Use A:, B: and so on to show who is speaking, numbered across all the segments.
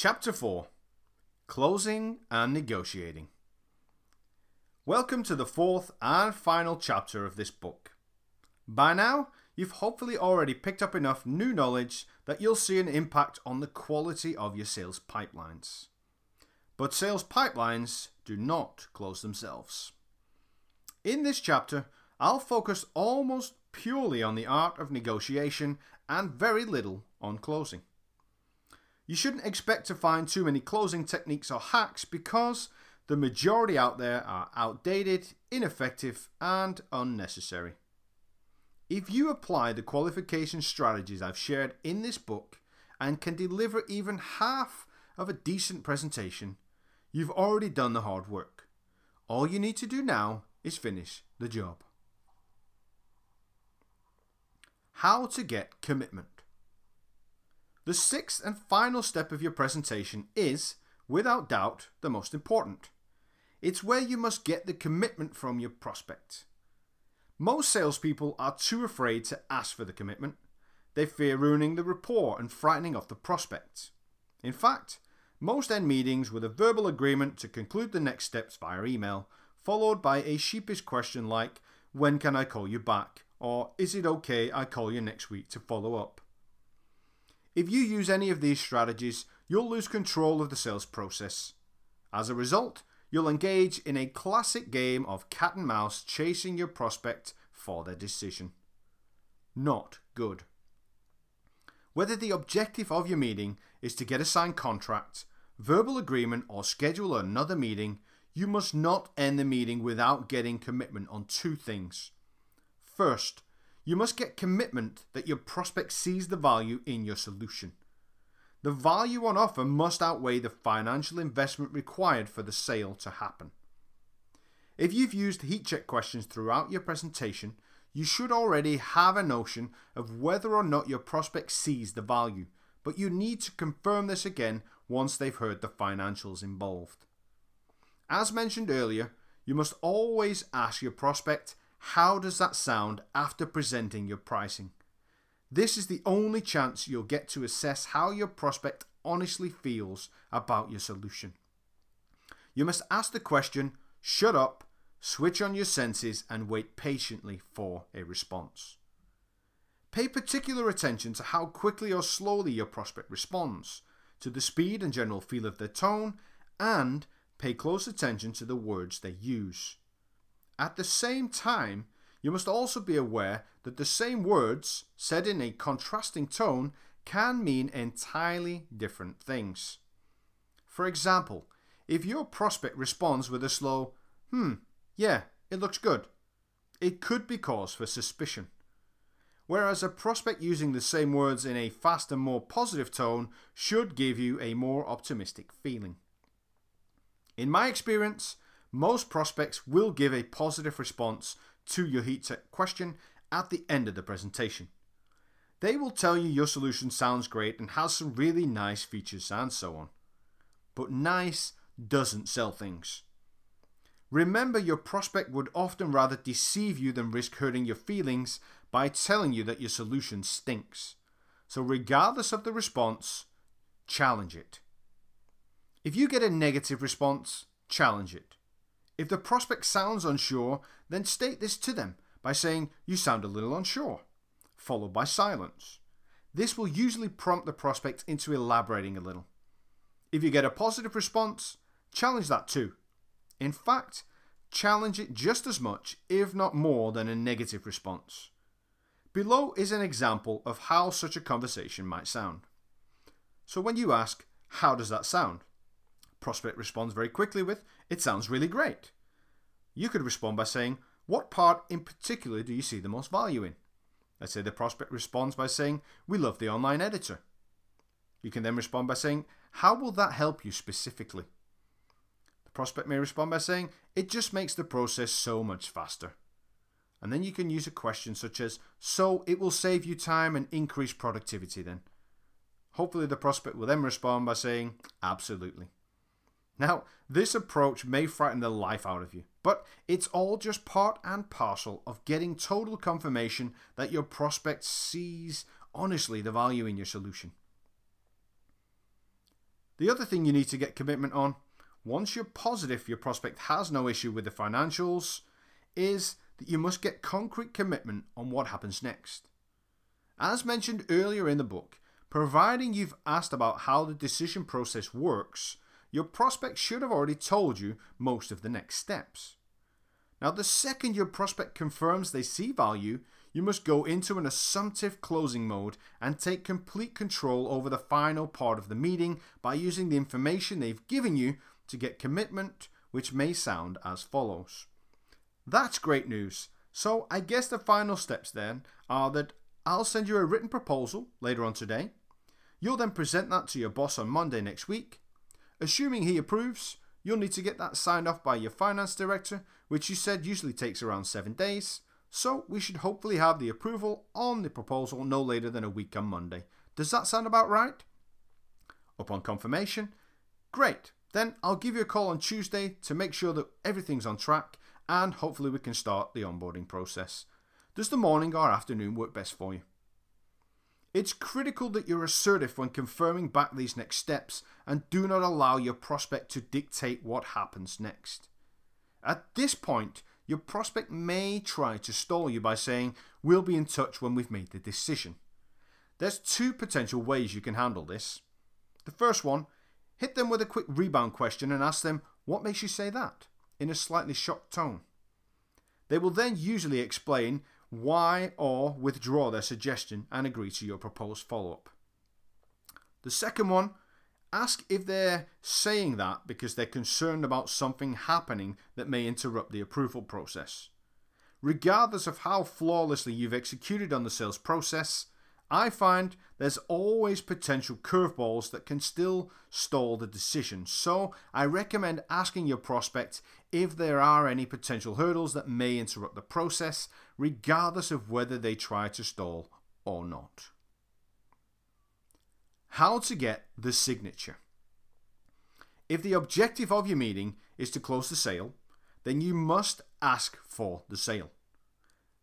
A: Chapter 4 Closing and Negotiating. Welcome to the fourth and final chapter of this book. By now, you've hopefully already picked up enough new knowledge that you'll see an impact on the quality of your sales pipelines. But sales pipelines do not close themselves. In this chapter, I'll focus almost purely on the art of negotiation and very little on closing. You shouldn't expect to find too many closing techniques or hacks because the majority out there are outdated, ineffective, and unnecessary. If you apply the qualification strategies I've shared in this book and can deliver even half of a decent presentation, you've already done the hard work. All you need to do now is finish the job. How to get commitment. The sixth and final step of your presentation is, without doubt, the most important. It's where you must get the commitment from your prospect. Most salespeople are too afraid to ask for the commitment. They fear ruining the rapport and frightening off the prospect. In fact, most end meetings with a verbal agreement to conclude the next steps via email, followed by a sheepish question like, When can I call you back? or Is it okay I call you next week to follow up? If you use any of these strategies, you'll lose control of the sales process. As a result, you'll engage in a classic game of cat and mouse chasing your prospect for their decision. Not good. Whether the objective of your meeting is to get a signed contract, verbal agreement, or schedule another meeting, you must not end the meeting without getting commitment on two things. First, you must get commitment that your prospect sees the value in your solution. The value on offer must outweigh the financial investment required for the sale to happen. If you've used heat check questions throughout your presentation, you should already have a notion of whether or not your prospect sees the value, but you need to confirm this again once they've heard the financials involved. As mentioned earlier, you must always ask your prospect, How does that sound after presenting your pricing? This is the only chance you'll get to assess how your prospect honestly feels about your solution. You must ask the question, shut up, switch on your senses, and wait patiently for a response. Pay particular attention to how quickly or slowly your prospect responds, to the speed and general feel of their tone, and pay close attention to the words they use. At the same time, you must also be aware that the same words, said in a contrasting tone, can mean entirely different things. For example, if your prospect responds with a slow, hmm, yeah, it looks good, it could be cause for suspicion. Whereas a prospect using the same words in a faster, more positive tone should give you a more optimistic feeling. In my experience, most prospects will give a positive response to your heat check question at the end of the presentation. They will tell you your solution sounds great and has some really nice features and so on. But nice doesn't sell things. Remember, your prospect would often rather deceive you than risk hurting your feelings by telling you that your solution stinks. So, regardless of the response, challenge it. If you get a negative response, challenge it. If the prospect sounds unsure, then state this to them by saying, You sound a little unsure, followed by silence. This will usually prompt the prospect into elaborating a little. If you get a positive response, challenge that too. In fact, challenge it just as much, if not more, than a negative response. Below is an example of how such a conversation might sound. So when you ask, How does that sound? Prospect responds very quickly with, It sounds really great. You could respond by saying, What part in particular do you see the most value in? Let's say the prospect responds by saying, We love the online editor. You can then respond by saying, How will that help you specifically? The prospect may respond by saying, It just makes the process so much faster. And then you can use a question such as, So it will save you time and increase productivity then? Hopefully, the prospect will then respond by saying, Absolutely. Now, this approach may frighten the life out of you, but it's all just part and parcel of getting total confirmation that your prospect sees honestly the value in your solution. The other thing you need to get commitment on, once you're positive your prospect has no issue with the financials, is that you must get concrete commitment on what happens next. As mentioned earlier in the book, providing you've asked about how the decision process works, your prospect should have already told you most of the next steps. Now, the second your prospect confirms they see value, you must go into an assumptive closing mode and take complete control over the final part of the meeting by using the information they've given you to get commitment, which may sound as follows. That's great news. So, I guess the final steps then are that I'll send you a written proposal later on today. You'll then present that to your boss on Monday next week. Assuming he approves, you'll need to get that signed off by your finance director, which you said usually takes around seven days. So we should hopefully have the approval on the proposal no later than a week on Monday. Does that sound about right? Upon confirmation, great. Then I'll give you a call on Tuesday to make sure that everything's on track and hopefully we can start the onboarding process. Does the morning or afternoon work best for you? It's critical that you're assertive when confirming back these next steps and do not allow your prospect to dictate what happens next. At this point, your prospect may try to stall you by saying, We'll be in touch when we've made the decision. There's two potential ways you can handle this. The first one, hit them with a quick rebound question and ask them, What makes you say that? in a slightly shocked tone. They will then usually explain why or withdraw their suggestion and agree to your proposed follow up. The second one, Ask if they're saying that because they're concerned about something happening that may interrupt the approval process. Regardless of how flawlessly you've executed on the sales process, I find there's always potential curveballs that can still stall the decision. So I recommend asking your prospect if there are any potential hurdles that may interrupt the process, regardless of whether they try to stall or not. How to get the signature. If the objective of your meeting is to close the sale, then you must ask for the sale.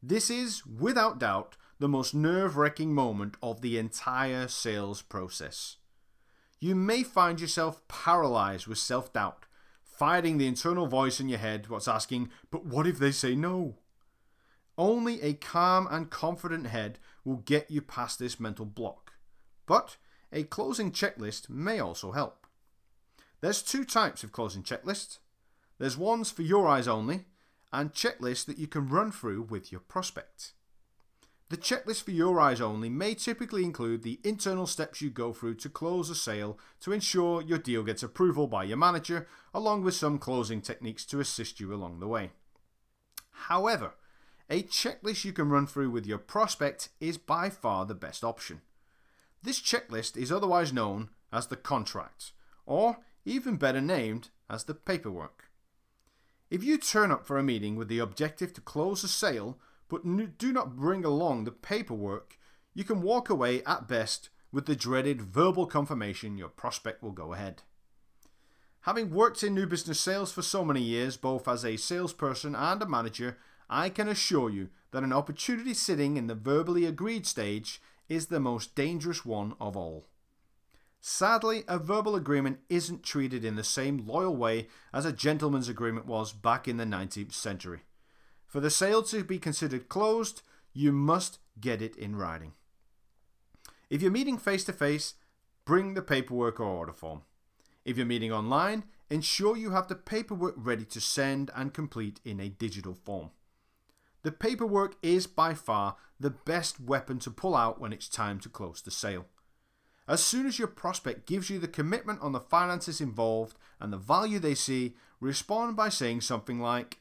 A: This is, without doubt, the most nerve wracking moment of the entire sales process. You may find yourself paralyzed with self doubt, fighting the internal voice in your head what's asking, But what if they say no? Only a calm and confident head will get you past this mental block. But a closing checklist may also help. There's two types of closing checklists. There's ones for your eyes only, and checklists that you can run through with your prospect. The checklist for your eyes only may typically include the internal steps you go through to close a sale to ensure your deal gets approval by your manager, along with some closing techniques to assist you along the way. However, a checklist you can run through with your prospect is by far the best option. This checklist is otherwise known as the contract, or even better named as the paperwork. If you turn up for a meeting with the objective to close a sale but do not bring along the paperwork, you can walk away at best with the dreaded verbal confirmation your prospect will go ahead. Having worked in new business sales for so many years, both as a salesperson and a manager, I can assure you that an opportunity sitting in the verbally agreed stage is the most dangerous one of all. Sadly, a verbal agreement isn't treated in the same loyal way as a gentleman's agreement was back in the 19th century. For the sale to be considered closed, you must get it in writing. If you're meeting face to face, bring the paperwork or order form. If you're meeting online, ensure you have the paperwork ready to send and complete in a digital form. The paperwork is by far the best weapon to pull out when it's time to close the sale. As soon as your prospect gives you the commitment on the finances involved and the value they see, respond by saying something like,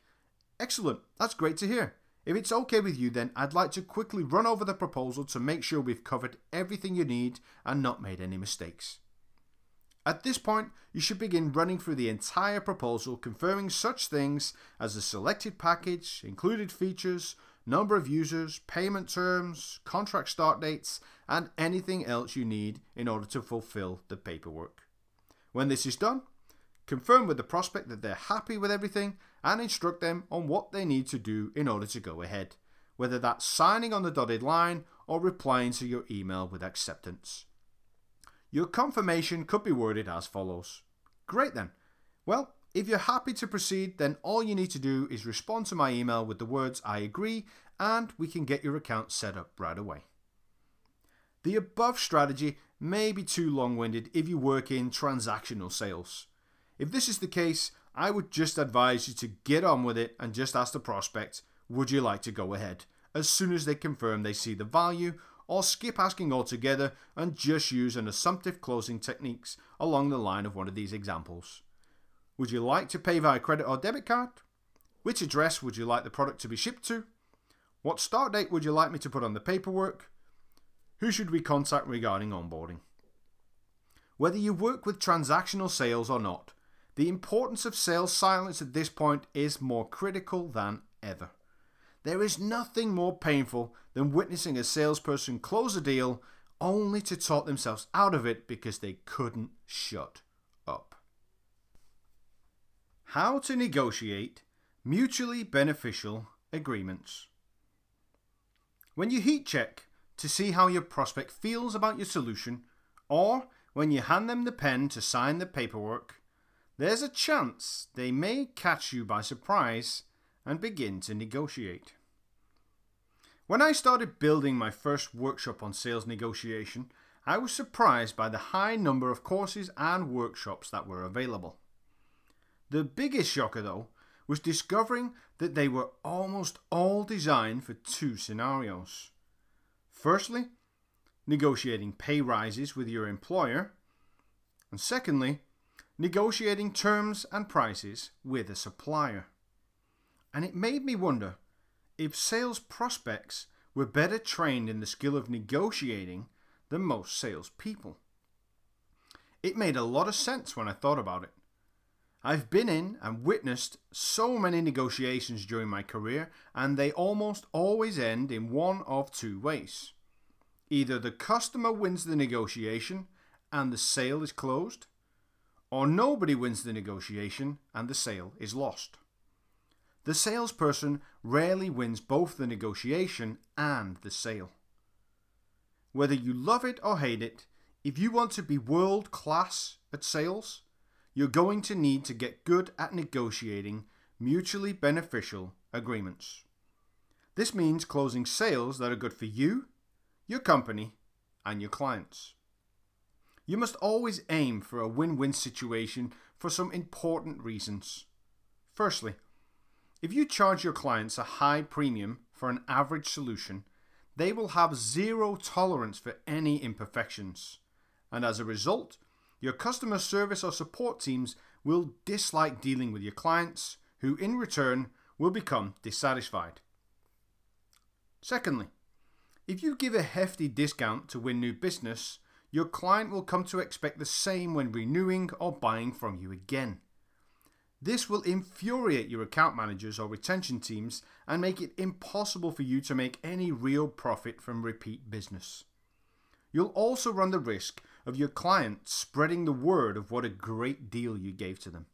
A: Excellent, that's great to hear. If it's okay with you, then I'd like to quickly run over the proposal to make sure we've covered everything you need and not made any mistakes. At this point, you should begin running through the entire proposal, confirming such things as the selected package, included features, number of users, payment terms, contract start dates, and anything else you need in order to fulfill the paperwork. When this is done, confirm with the prospect that they're happy with everything and instruct them on what they need to do in order to go ahead, whether that's signing on the dotted line or replying to your email with acceptance. Your confirmation could be worded as follows. Great then. Well, if you're happy to proceed, then all you need to do is respond to my email with the words I agree and we can get your account set up right away. The above strategy may be too long winded if you work in transactional sales. If this is the case, I would just advise you to get on with it and just ask the prospect, would you like to go ahead? As soon as they confirm they see the value, or skip asking altogether and just use an assumptive closing techniques along the line of one of these examples. Would you like to pay via credit or debit card? Which address would you like the product to be shipped to? What start date would you like me to put on the paperwork? Who should we contact regarding onboarding? Whether you work with transactional sales or not, the importance of sales silence at this point is more critical than ever. There is nothing more painful than witnessing a salesperson close a deal only to talk themselves out of it because they couldn't shut up. How to negotiate mutually beneficial agreements. When you heat check to see how your prospect feels about your solution, or when you hand them the pen to sign the paperwork, there's a chance they may catch you by surprise and begin to negotiate. When I started building my first workshop on sales negotiation, I was surprised by the high number of courses and workshops that were available. The biggest shocker, though, was discovering that they were almost all designed for two scenarios. Firstly, negotiating pay rises with your employer, and secondly, negotiating terms and prices with a supplier. And it made me wonder if sales prospects were better trained in the skill of negotiating than most salespeople. It made a lot of sense when I thought about it. I've been in and witnessed so many negotiations during my career, and they almost always end in one of two ways. Either the customer wins the negotiation and the sale is closed, or nobody wins the negotiation and the sale is lost. The salesperson rarely wins both the negotiation and the sale. Whether you love it or hate it, if you want to be world class at sales, you're going to need to get good at negotiating mutually beneficial agreements. This means closing sales that are good for you, your company, and your clients. You must always aim for a win win situation for some important reasons. Firstly, if you charge your clients a high premium for an average solution, they will have zero tolerance for any imperfections, and as a result, your customer service or support teams will dislike dealing with your clients, who in return will become dissatisfied. Secondly, if you give a hefty discount to win new business, your client will come to expect the same when renewing or buying from you again. This will infuriate your account managers or retention teams and make it impossible for you to make any real profit from repeat business. You'll also run the risk of your client spreading the word of what a great deal you gave to them.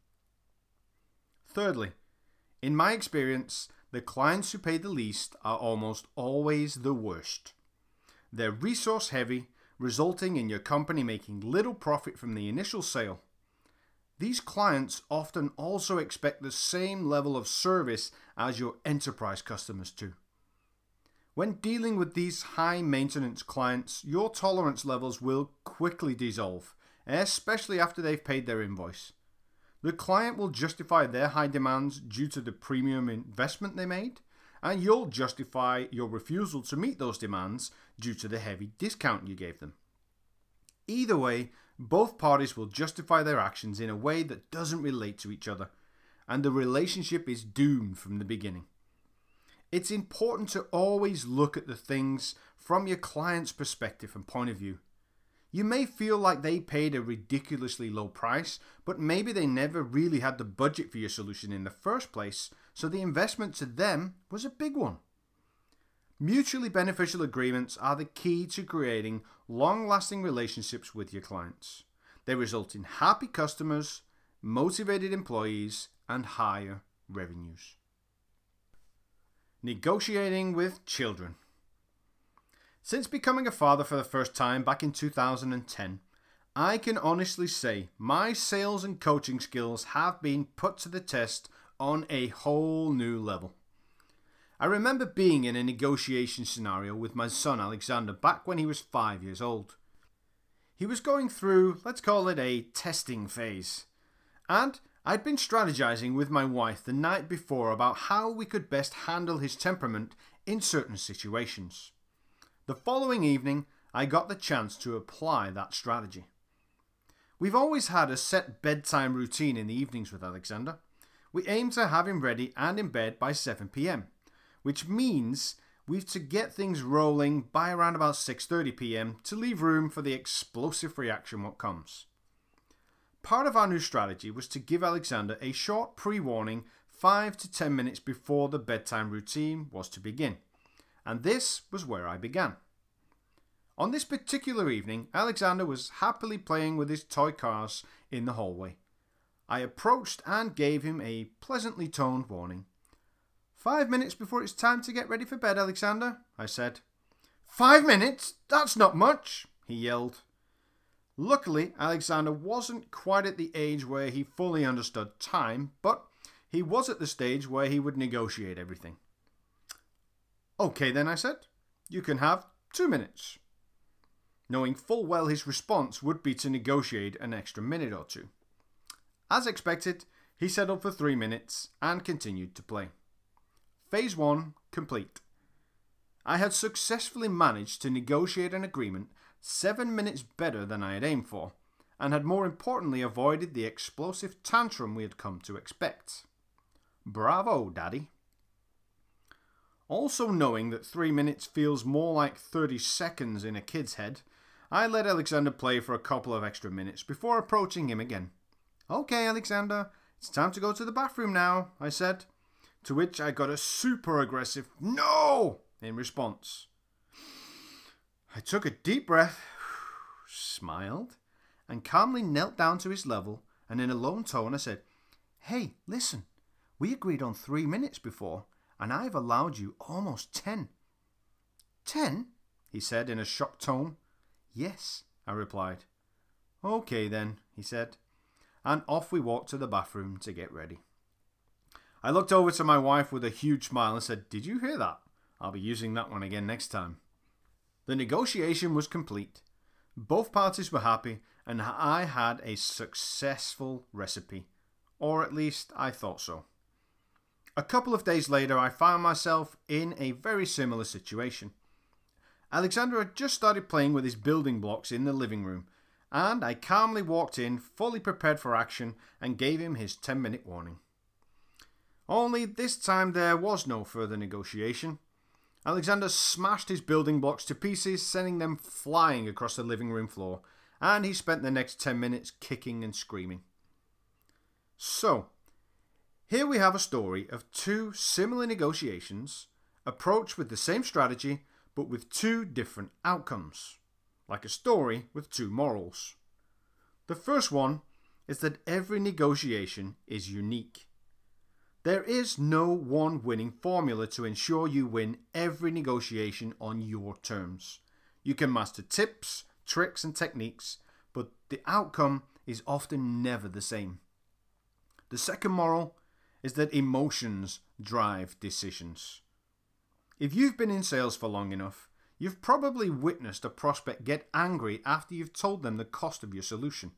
A: Thirdly, in my experience, the clients who pay the least are almost always the worst. They're resource heavy, resulting in your company making little profit from the initial sale. These clients often also expect the same level of service as your enterprise customers do. When dealing with these high maintenance clients, your tolerance levels will quickly dissolve, especially after they've paid their invoice. The client will justify their high demands due to the premium investment they made, and you'll justify your refusal to meet those demands due to the heavy discount you gave them. Either way, both parties will justify their actions in a way that doesn't relate to each other, and the relationship is doomed from the beginning. It's important to always look at the things from your client's perspective and point of view. You may feel like they paid a ridiculously low price, but maybe they never really had the budget for your solution in the first place, so the investment to them was a big one. Mutually beneficial agreements are the key to creating long lasting relationships with your clients. They result in happy customers, motivated employees, and higher revenues. Negotiating with children. Since becoming a father for the first time back in 2010, I can honestly say my sales and coaching skills have been put to the test on a whole new level. I remember being in a negotiation scenario with my son Alexander back when he was five years old. He was going through, let's call it a testing phase, and I'd been strategizing with my wife the night before about how we could best handle his temperament in certain situations. The following evening, I got the chance to apply that strategy. We've always had a set bedtime routine in the evenings with Alexander. We aim to have him ready and in bed by 7 pm, which means we've to get things rolling by around about 6:30 pm to leave room for the explosive reaction what comes. Part of our new strategy was to give Alexander a short pre-warning 5 to 10 minutes before the bedtime routine was to begin. And this was where I began. On this particular evening, Alexander was happily playing with his toy cars in the hallway. I approached and gave him a pleasantly toned warning. Five minutes before it's time to get ready for bed, Alexander, I said. Five minutes? That's not much, he yelled. Luckily, Alexander wasn't quite at the age where he fully understood time, but he was at the stage where he would negotiate everything. Okay, then, I said. You can have two minutes. Knowing full well his response would be to negotiate an extra minute or two. As expected, he settled for three minutes and continued to play. Phase 1 complete. I had successfully managed to negotiate an agreement seven minutes better than I had aimed for, and had more importantly avoided the explosive tantrum we had come to expect. Bravo, Daddy. Also, knowing that three minutes feels more like 30 seconds in a kid's head, I let Alexander play for a couple of extra minutes before approaching him again. Okay, Alexander, it's time to go to the bathroom now, I said, to which I got a super aggressive no in response. I took a deep breath, smiled, and calmly knelt down to his level, and in a low tone I said, Hey, listen, we agreed on three minutes before, and I've allowed you almost ten. Ten? he said in a shocked tone. Yes, I replied. Okay then, he said, and off we walked to the bathroom to get ready. I looked over to my wife with a huge smile and said, Did you hear that? I'll be using that one again next time. The negotiation was complete. Both parties were happy, and I had a successful recipe. Or at least I thought so. A couple of days later, I found myself in a very similar situation. Alexander had just started playing with his building blocks in the living room, and I calmly walked in, fully prepared for action, and gave him his 10 minute warning. Only this time there was no further negotiation. Alexander smashed his building blocks to pieces, sending them flying across the living room floor, and he spent the next 10 minutes kicking and screaming. So, here we have a story of two similar negotiations, approached with the same strategy, but with two different outcomes, like a story with two morals. The first one is that every negotiation is unique. There is no one winning formula to ensure you win every negotiation on your terms. You can master tips, tricks, and techniques, but the outcome is often never the same. The second moral is that emotions drive decisions. If you've been in sales for long enough, you've probably witnessed a prospect get angry after you've told them the cost of your solution.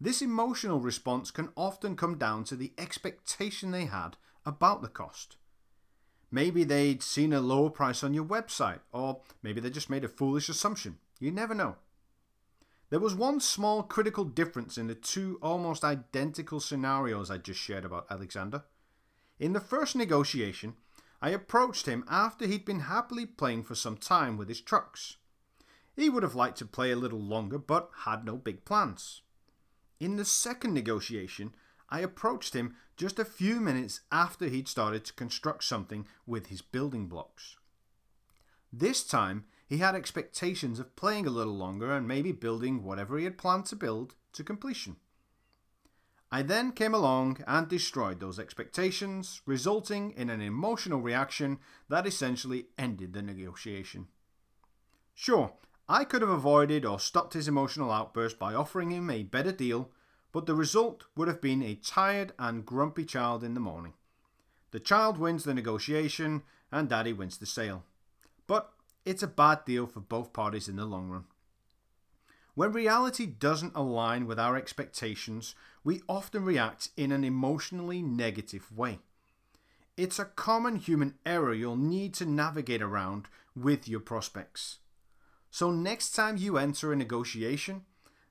A: This emotional response can often come down to the expectation they had about the cost. Maybe they'd seen a lower price on your website, or maybe they just made a foolish assumption. You never know. There was one small critical difference in the two almost identical scenarios I just shared about Alexander. In the first negotiation, I approached him after he'd been happily playing for some time with his trucks. He would have liked to play a little longer, but had no big plans. In the second negotiation, I approached him just a few minutes after he'd started to construct something with his building blocks. This time, he had expectations of playing a little longer and maybe building whatever he had planned to build to completion. I then came along and destroyed those expectations, resulting in an emotional reaction that essentially ended the negotiation. Sure, I could have avoided or stopped his emotional outburst by offering him a better deal, but the result would have been a tired and grumpy child in the morning. The child wins the negotiation and daddy wins the sale. But it's a bad deal for both parties in the long run. When reality doesn't align with our expectations, we often react in an emotionally negative way. It's a common human error you'll need to navigate around with your prospects. So, next time you enter a negotiation,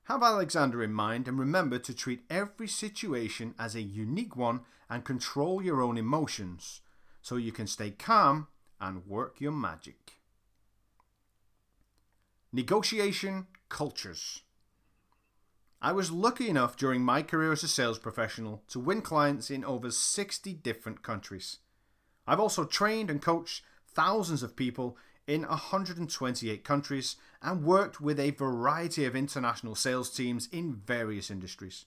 A: have Alexander in mind and remember to treat every situation as a unique one and control your own emotions so you can stay calm and work your magic. Negotiation cultures. I was lucky enough during my career as a sales professional to win clients in over 60 different countries. I've also trained and coached thousands of people in 128 countries and worked with a variety of international sales teams in various industries.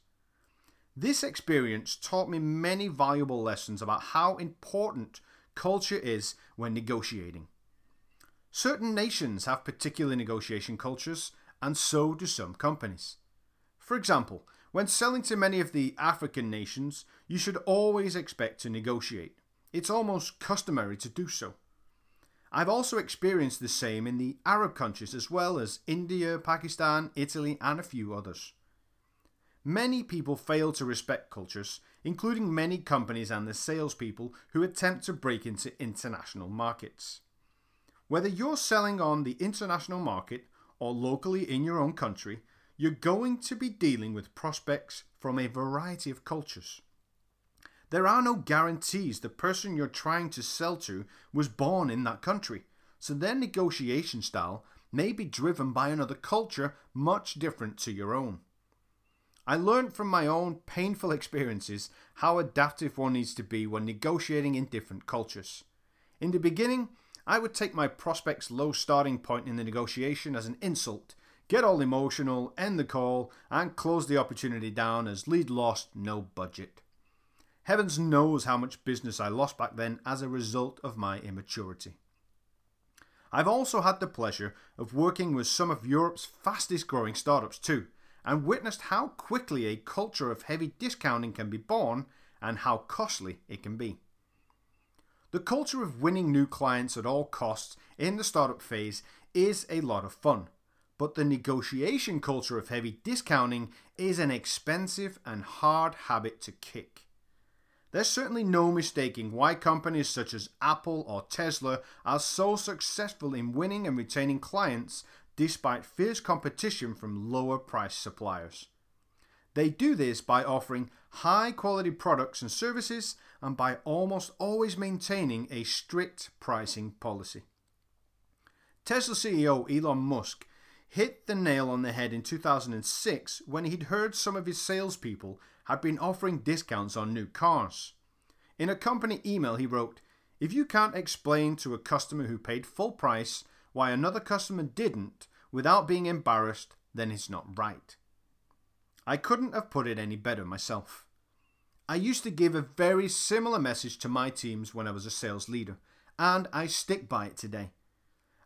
A: This experience taught me many valuable lessons about how important culture is when negotiating. Certain nations have particular negotiation cultures, and so do some companies. For example, when selling to many of the African nations, you should always expect to negotiate. It's almost customary to do so. I've also experienced the same in the Arab countries as well as India, Pakistan, Italy, and a few others. Many people fail to respect cultures, including many companies and the salespeople who attempt to break into international markets. Whether you're selling on the international market or locally in your own country, you're going to be dealing with prospects from a variety of cultures. There are no guarantees the person you're trying to sell to was born in that country, so their negotiation style may be driven by another culture much different to your own. I learned from my own painful experiences how adaptive one needs to be when negotiating in different cultures. In the beginning, I would take my prospect's low starting point in the negotiation as an insult, get all emotional, end the call, and close the opportunity down as lead lost, no budget. Heavens knows how much business I lost back then as a result of my immaturity. I've also had the pleasure of working with some of Europe's fastest growing startups too, and witnessed how quickly a culture of heavy discounting can be born and how costly it can be. The culture of winning new clients at all costs in the startup phase is a lot of fun, but the negotiation culture of heavy discounting is an expensive and hard habit to kick. There's certainly no mistaking why companies such as Apple or Tesla are so successful in winning and retaining clients despite fierce competition from lower price suppliers. They do this by offering high quality products and services and by almost always maintaining a strict pricing policy. Tesla CEO Elon Musk hit the nail on the head in 2006 when he'd heard some of his salespeople had been offering discounts on new cars. In a company email, he wrote, If you can't explain to a customer who paid full price why another customer didn't without being embarrassed, then it's not right. I couldn't have put it any better myself. I used to give a very similar message to my teams when I was a sales leader, and I stick by it today.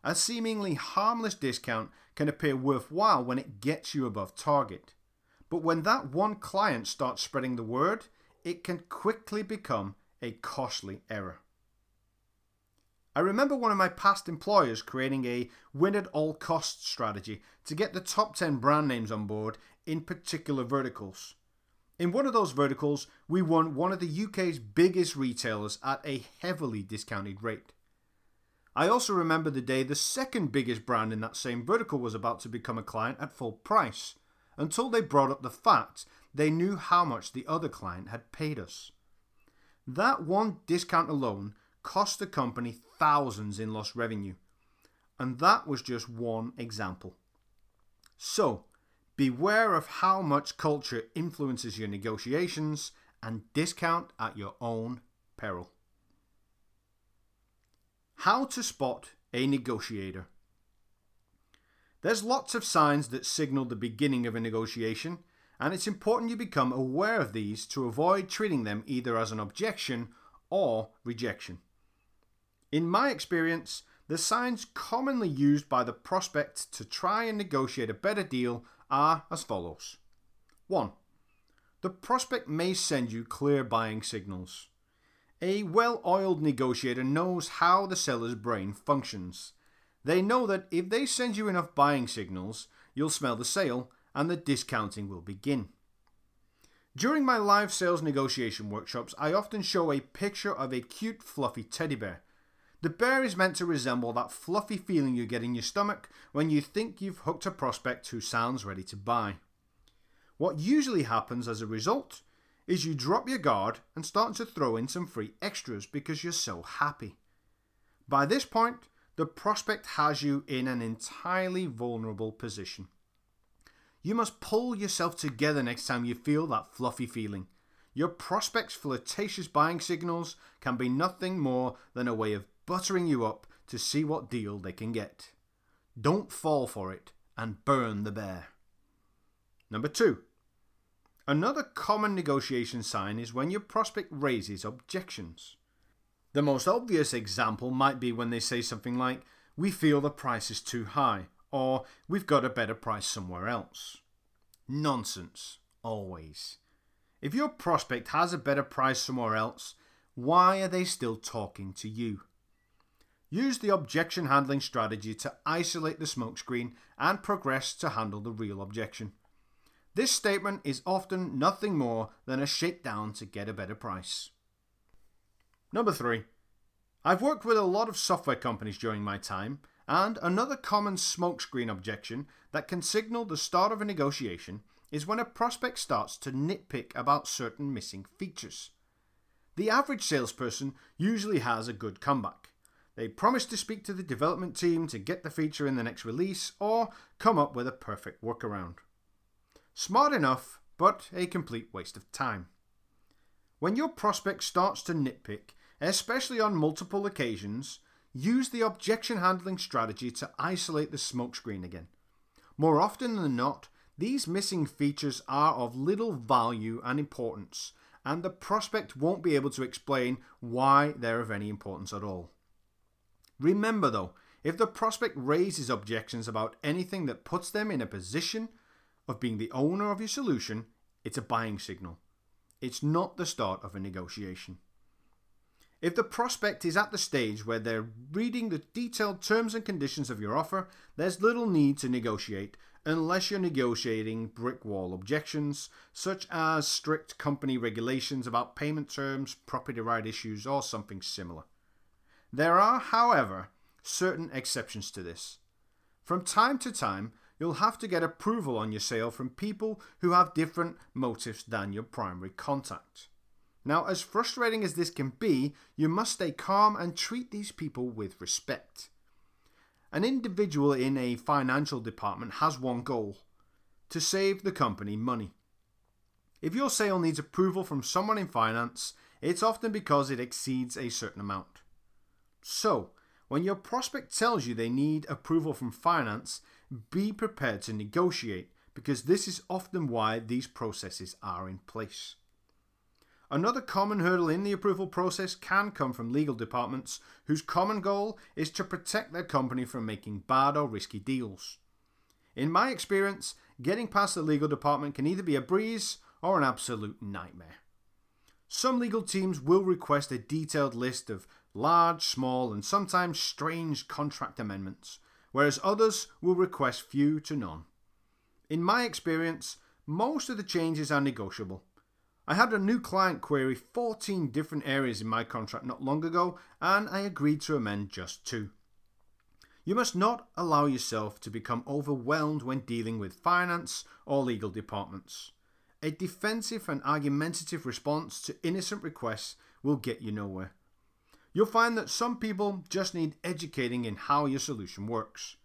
A: A seemingly harmless discount can appear worthwhile when it gets you above target. But when that one client starts spreading the word, it can quickly become a costly error. I remember one of my past employers creating a win at all costs strategy to get the top 10 brand names on board in particular verticals. In one of those verticals, we won one of the UK's biggest retailers at a heavily discounted rate. I also remember the day the second biggest brand in that same vertical was about to become a client at full price until they brought up the fact they knew how much the other client had paid us. That one discount alone cost the company thousands in lost revenue. And that was just one example. So, beware of how much culture influences your negotiations and discount at your own peril. How to spot a negotiator. There's lots of signs that signal the beginning of a negotiation, and it's important you become aware of these to avoid treating them either as an objection or rejection. In my experience, the signs commonly used by the prospect to try and negotiate a better deal are as follows 1. The prospect may send you clear buying signals. A well oiled negotiator knows how the seller's brain functions. They know that if they send you enough buying signals, you'll smell the sale and the discounting will begin. During my live sales negotiation workshops, I often show a picture of a cute, fluffy teddy bear. The bear is meant to resemble that fluffy feeling you get in your stomach when you think you've hooked a prospect who sounds ready to buy. What usually happens as a result is you drop your guard and start to throw in some free extras because you're so happy. By this point, the prospect has you in an entirely vulnerable position. You must pull yourself together next time you feel that fluffy feeling. Your prospect's flirtatious buying signals can be nothing more than a way of buttering you up to see what deal they can get. Don't fall for it and burn the bear. Number two. Another common negotiation sign is when your prospect raises objections. The most obvious example might be when they say something like, We feel the price is too high, or we've got a better price somewhere else. Nonsense, always. If your prospect has a better price somewhere else, why are they still talking to you? Use the objection handling strategy to isolate the smokescreen and progress to handle the real objection. This statement is often nothing more than a shakedown to get a better price. Number three, I've worked with a lot of software companies during my time, and another common smokescreen objection that can signal the start of a negotiation is when a prospect starts to nitpick about certain missing features. The average salesperson usually has a good comeback. They promise to speak to the development team to get the feature in the next release or come up with a perfect workaround. Smart enough, but a complete waste of time. When your prospect starts to nitpick, especially on multiple occasions, use the objection handling strategy to isolate the smokescreen again. More often than not, these missing features are of little value and importance, and the prospect won't be able to explain why they're of any importance at all. Remember though, if the prospect raises objections about anything that puts them in a position of being the owner of your solution, it's a buying signal. It's not the start of a negotiation. If the prospect is at the stage where they're reading the detailed terms and conditions of your offer, there's little need to negotiate unless you're negotiating brick wall objections, such as strict company regulations about payment terms, property right issues, or something similar. There are, however, certain exceptions to this. From time to time, you'll have to get approval on your sale from people who have different motives than your primary contact. Now, as frustrating as this can be, you must stay calm and treat these people with respect. An individual in a financial department has one goal to save the company money. If your sale needs approval from someone in finance, it's often because it exceeds a certain amount. So, when your prospect tells you they need approval from finance, be prepared to negotiate because this is often why these processes are in place. Another common hurdle in the approval process can come from legal departments whose common goal is to protect their company from making bad or risky deals. In my experience, getting past the legal department can either be a breeze or an absolute nightmare. Some legal teams will request a detailed list of large, small, and sometimes strange contract amendments, whereas others will request few to none. In my experience, most of the changes are negotiable I had a new client query 14 different areas in my contract not long ago, and I agreed to amend just two. You must not allow yourself to become overwhelmed when dealing with finance or legal departments. A defensive and argumentative response to innocent requests will get you nowhere. You'll find that some people just need educating in how your solution works.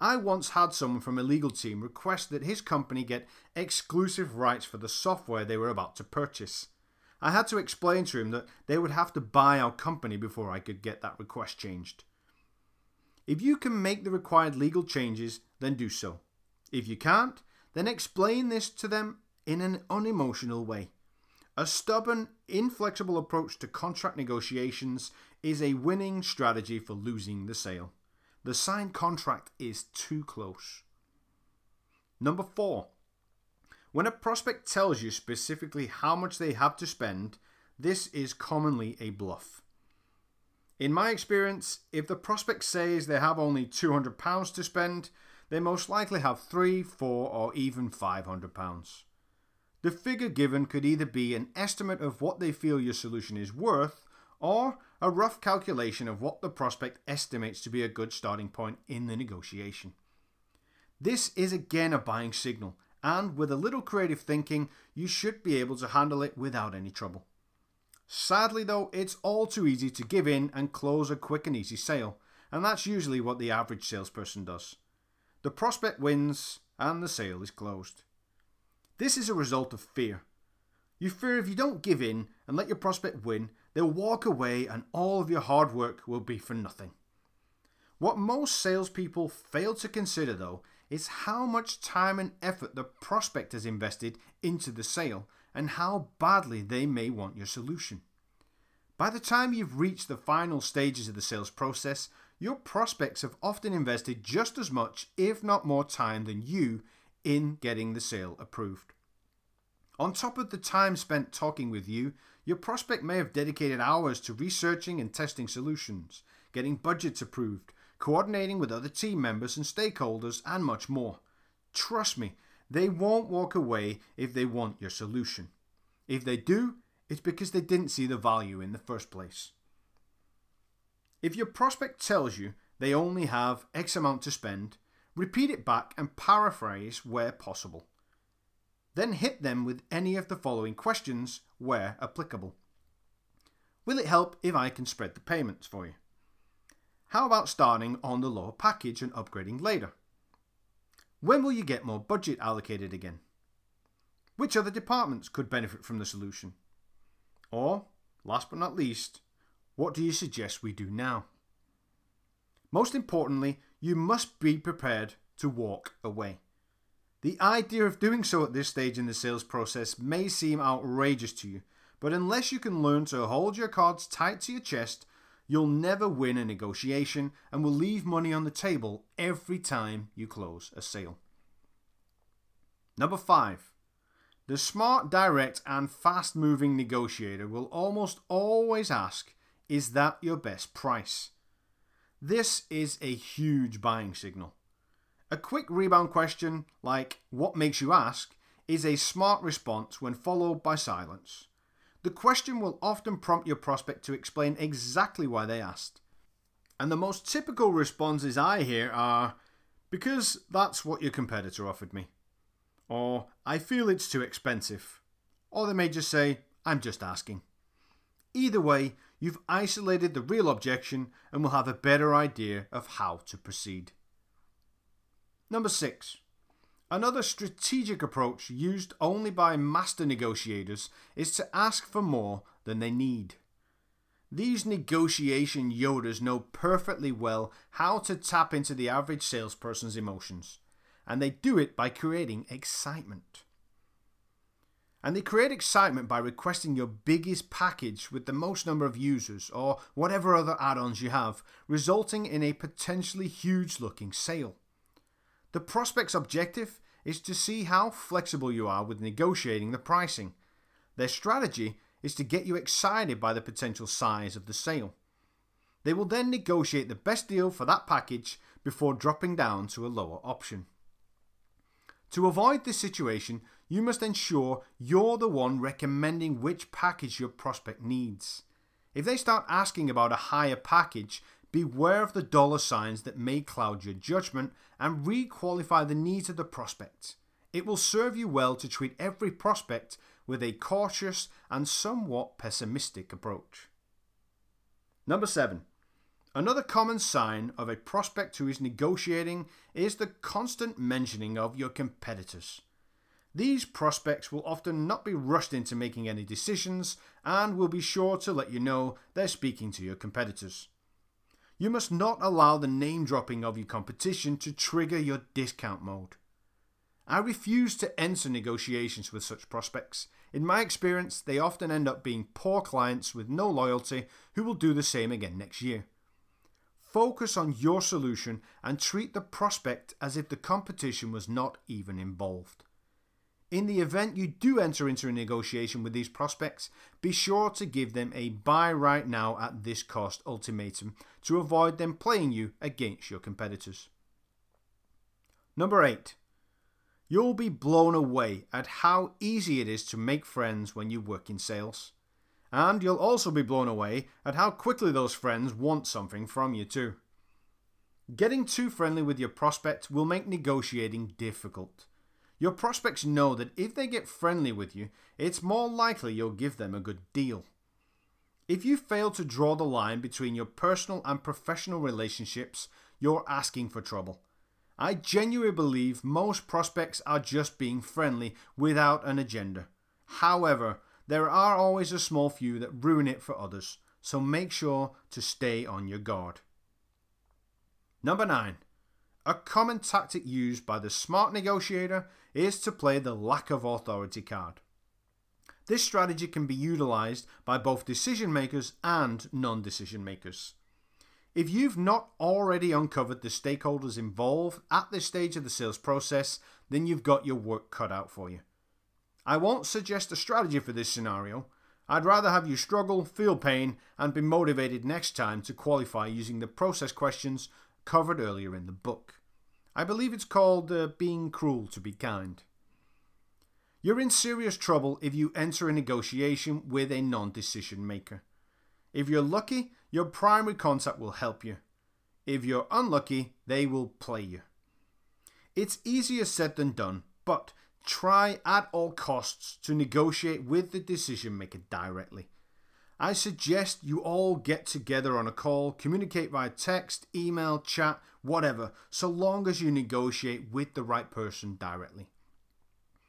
A: I once had someone from a legal team request that his company get exclusive rights for the software they were about to purchase. I had to explain to him that they would have to buy our company before I could get that request changed. If you can make the required legal changes, then do so. If you can't, then explain this to them in an unemotional way. A stubborn, inflexible approach to contract negotiations is a winning strategy for losing the sale. the signed contract is too close. Number four, when a prospect tells you specifically how much they have to spend, this is commonly a bluff. In my experience, if the prospect says they have only £200 to spend, they most likely have three, four, or even £500. The figure given could either be an estimate of what they feel your solution is worth, or a rough calculation of what the prospect estimates to be a good starting point in the negotiation. This is again a buying signal, and with a little creative thinking, you should be able to handle it without any trouble. Sadly, though, it's all too easy to give in and close a quick and easy sale, and that's usually what the average salesperson does. The prospect wins, and the sale is closed. This is a result of fear. You fear if you don't give in and let your prospect win, they'll walk away and all of your hard work will be for nothing. What most salespeople fail to consider, though, is how much time and effort the prospect has invested into the sale and how badly they may want your solution. By the time you've reached the final stages of the sales process, your prospects have often invested just as much, if not more, time than you in getting the sale approved. On top of the time spent talking with you, your prospect may have dedicated hours to researching and testing solutions, getting budgets approved, coordinating with other team members and stakeholders, and much more. Trust me, they won't walk away if they want your solution. If they do, it's because they didn't see the value in the first place. If your prospect tells you they only have X amount to spend, repeat it back and paraphrase where possible. Then hit them with any of the following questions where applicable. Will it help if I can spread the payments for you? How about starting on the lower package and upgrading later? When will you get more budget allocated again? Which other departments could benefit from the solution? Or, last but not least, what do you suggest we do now? Most importantly, you must be prepared to walk away. The idea of doing so at this stage in the sales process may seem outrageous to you, but unless you can learn to hold your cards tight to your chest, you'll never win a negotiation and will leave money on the table every time you close a sale. Number five, the smart, direct, and fast moving negotiator will almost always ask, Is that your best price? This is a huge buying signal. A quick rebound question, like what makes you ask, is a smart response when followed by silence. The question will often prompt your prospect to explain exactly why they asked. And the most typical responses I hear are, because that's what your competitor offered me. Or, I feel it's too expensive. Or they may just say, I'm just asking. Either way, you've isolated the real objection and will have a better idea of how to proceed. Number six. Another strategic approach used only by master negotiators is to ask for more than they need. These negotiation Yodas know perfectly well how to tap into the average salesperson's emotions, and they do it by creating excitement. And they create excitement by requesting your biggest package with the most number of users or whatever other add ons you have, resulting in a potentially huge looking sale. The prospect's objective is to see how flexible you are with negotiating the pricing. Their strategy is to get you excited by the potential size of the sale. They will then negotiate the best deal for that package before dropping down to a lower option. To avoid this situation, you must ensure you're the one recommending which package your prospect needs. If they start asking about a higher package, Beware of the dollar signs that may cloud your judgment and requalify the needs of the prospect. It will serve you well to treat every prospect with a cautious and somewhat pessimistic approach. Number seven. Another common sign of a prospect who is negotiating is the constant mentioning of your competitors. These prospects will often not be rushed into making any decisions and will be sure to let you know they're speaking to your competitors. You must not allow the name dropping of your competition to trigger your discount mode. I refuse to enter negotiations with such prospects. In my experience, they often end up being poor clients with no loyalty who will do the same again next year. Focus on your solution and treat the prospect as if the competition was not even involved. In the event you do enter into a negotiation with these prospects, be sure to give them a buy right now at this cost ultimatum to avoid them playing you against your competitors. Number 8. You'll be blown away at how easy it is to make friends when you work in sales. And you'll also be blown away at how quickly those friends want something from you, too. Getting too friendly with your prospect will make negotiating difficult. Your prospects know that if they get friendly with you, it's more likely you'll give them a good deal. If you fail to draw the line between your personal and professional relationships, you're asking for trouble. I genuinely believe most prospects are just being friendly without an agenda. However, there are always a small few that ruin it for others, so make sure to stay on your guard. Number 9. A common tactic used by the smart negotiator is to play the lack of authority card. This strategy can be utilized by both decision makers and non decision makers. If you've not already uncovered the stakeholders involved at this stage of the sales process, then you've got your work cut out for you. I won't suggest a strategy for this scenario. I'd rather have you struggle, feel pain, and be motivated next time to qualify using the process questions covered earlier in the book. I believe it's called uh, Being Cruel to Be Kind. You're in serious trouble if you enter a negotiation with a non decision maker. If you're lucky, your primary contact will help you. If you're unlucky, they will play you. It's easier said than done, but try at all costs to negotiate with the decision maker directly. I suggest you all get together on a call, communicate via text, email, chat, whatever, so long as you negotiate with the right person directly.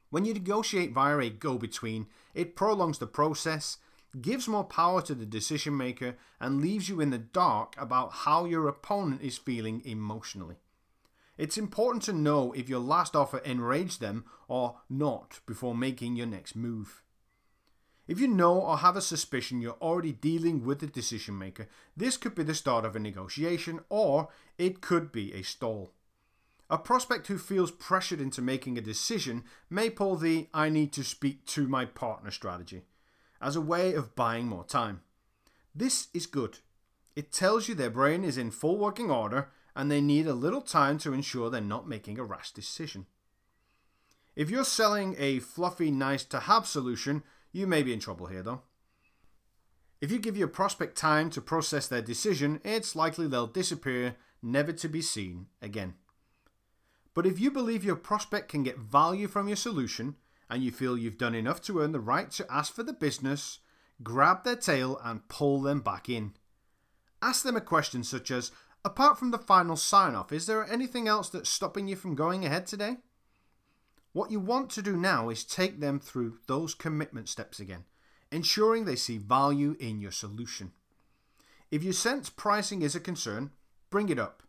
A: When you negotiate via a go between, it prolongs the process, gives more power to the decision maker, and leaves you in the dark about how your opponent is feeling emotionally. It's important to know if your last offer enraged them or not before making your next move. If you know or have a suspicion you're already dealing with the decision maker, this could be the start of a negotiation or it could be a stall. A prospect who feels pressured into making a decision may pull the I need to speak to my partner strategy as a way of buying more time. This is good. It tells you their brain is in full working order and they need a little time to ensure they're not making a rash decision. If you're selling a fluffy, nice to have solution, you may be in trouble here though. If you give your prospect time to process their decision, it's likely they'll disappear, never to be seen again. But if you believe your prospect can get value from your solution and you feel you've done enough to earn the right to ask for the business, grab their tail and pull them back in. Ask them a question such as Apart from the final sign off, is there anything else that's stopping you from going ahead today? What you want to do now is take them through those commitment steps again, ensuring they see value in your solution. If you sense pricing is a concern, bring it up.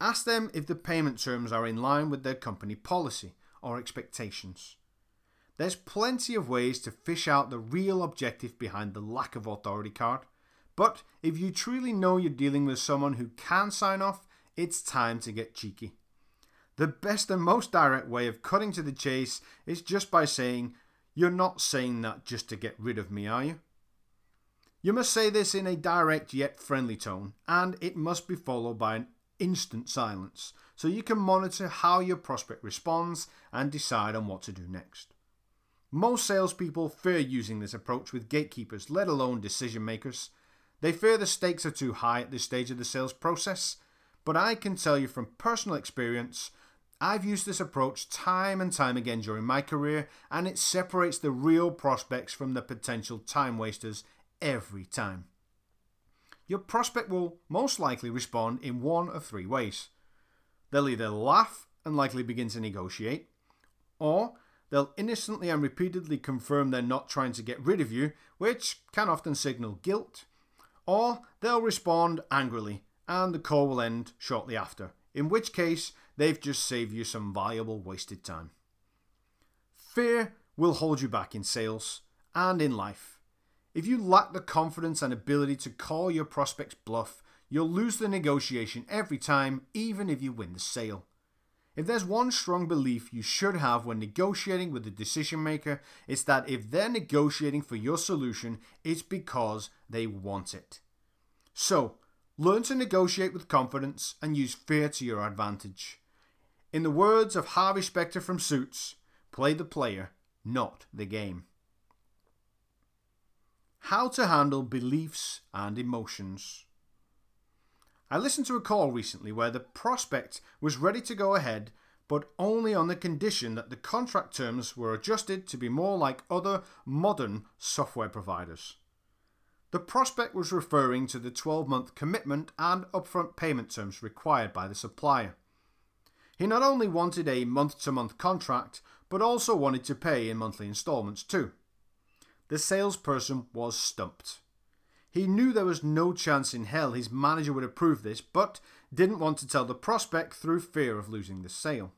A: Ask them if the payment terms are in line with their company policy or expectations. There's plenty of ways to fish out the real objective behind the lack of authority card but if you truly know you're dealing with someone who can sign off, it's time to get cheeky. The best and most direct way of cutting to the chase is just by saying, You're not saying that just to get rid of me, are you? You must say this in a direct yet friendly tone, and it must be followed by an instant silence so you can monitor how your prospect responds and decide on what to do next. Most salespeople fear using this approach with gatekeepers, let alone decision makers. They fear the stakes are too high at this stage of the sales process, but I can tell you from personal experience, I've used this approach time and time again during my career, and it separates the real prospects from the potential time wasters every time. Your prospect will most likely respond in one of three ways. They'll either laugh and likely begin to negotiate, or they'll innocently and repeatedly confirm they're not trying to get rid of you, which can often signal guilt or they'll respond angrily and the call will end shortly after, in which case they've just saved you some valuable wasted time. Fear will hold you back in sales and in life. If you lack the confidence and ability to call your prospects bluff, you'll lose the negotiation every time, even if you win the sale. If there's one strong belief you should have when negotiating with the decision maker, it's that if they're negotiating for your solution, it's because they want it. So, learn to negotiate with confidence and use fear to your advantage. In the words of Harvey Specter from Suits, play the player, not the game. How to handle beliefs and emotions. I listened to a call recently where the prospect was ready to go ahead, but only on the condition that the contract terms were adjusted to be more like other modern software providers. The prospect was referring to the 12 month commitment and upfront payment terms required by the supplier. He not only wanted a month to month contract, but also wanted to pay in monthly installments too. The salesperson was stumped. He knew there was no chance in hell his manager would approve this, but didn't want to tell the prospect through fear of losing the sale.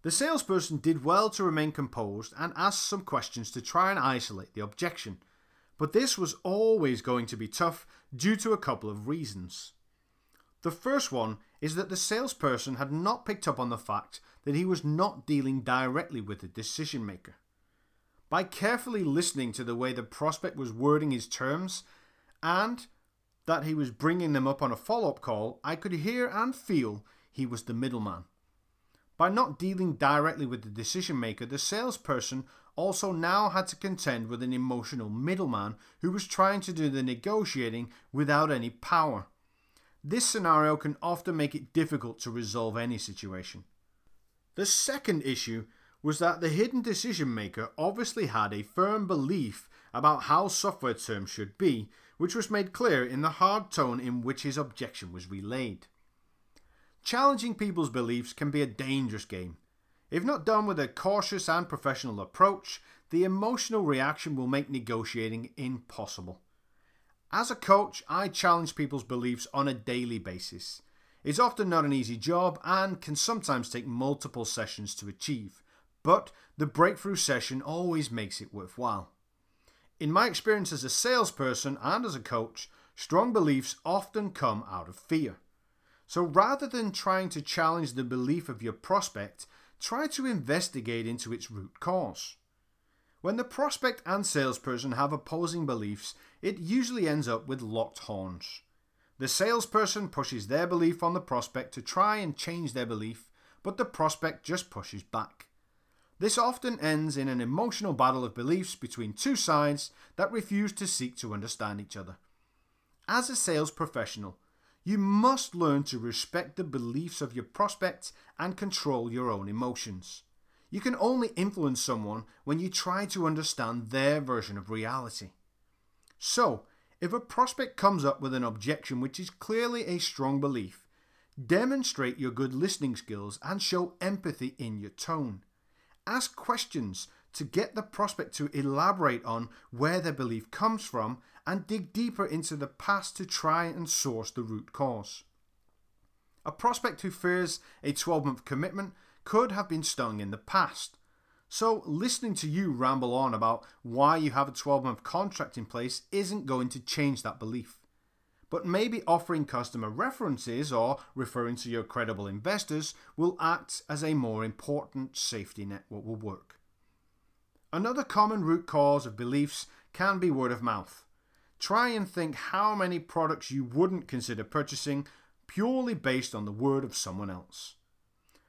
A: The salesperson did well to remain composed and asked some questions to try and isolate the objection, but this was always going to be tough due to a couple of reasons. The first one is that the salesperson had not picked up on the fact that he was not dealing directly with the decision maker. By carefully listening to the way the prospect was wording his terms and that he was bringing them up on a follow up call, I could hear and feel he was the middleman. By not dealing directly with the decision maker, the salesperson also now had to contend with an emotional middleman who was trying to do the negotiating without any power. This scenario can often make it difficult to resolve any situation. The second issue was that the hidden decision maker obviously had a firm belief about how software terms should be, which was made clear in the hard tone in which his objection was relayed. Challenging people's beliefs can be a dangerous game. If not done with a cautious and professional approach, the emotional reaction will make negotiating impossible. As a coach, I challenge people's beliefs on a daily basis. It's often not an easy job and can sometimes take multiple sessions to achieve but the breakthrough session always makes it worthwhile. In my experience as a salesperson and as a coach, strong beliefs often come out of fear. So rather than trying to challenge the belief of your prospect, try to investigate into its root cause. When the prospect and salesperson have opposing beliefs, it usually ends up with locked horns. The salesperson pushes their belief on the prospect to try and change their belief, but the prospect just pushes back. This often ends in an emotional battle of beliefs between two sides that refuse to seek to understand each other. As a sales professional, you must learn to respect the beliefs of your prospects and control your own emotions. You can only influence someone when you try to understand their version of reality. So, if a prospect comes up with an objection which is clearly a strong belief, demonstrate your good listening skills and show empathy in your tone. Ask questions to get the prospect to elaborate on where their belief comes from and dig deeper into the past to try and source the root cause. A prospect who fears a 12 month commitment could have been stung in the past. So, listening to you ramble on about why you have a 12 month contract in place isn't going to change that belief. But maybe offering customer references or referring to your credible investors will act as a more important safety net what will work. Another common root cause of beliefs can be word of mouth. Try and think how many products you wouldn't consider purchasing purely based on the word of someone else.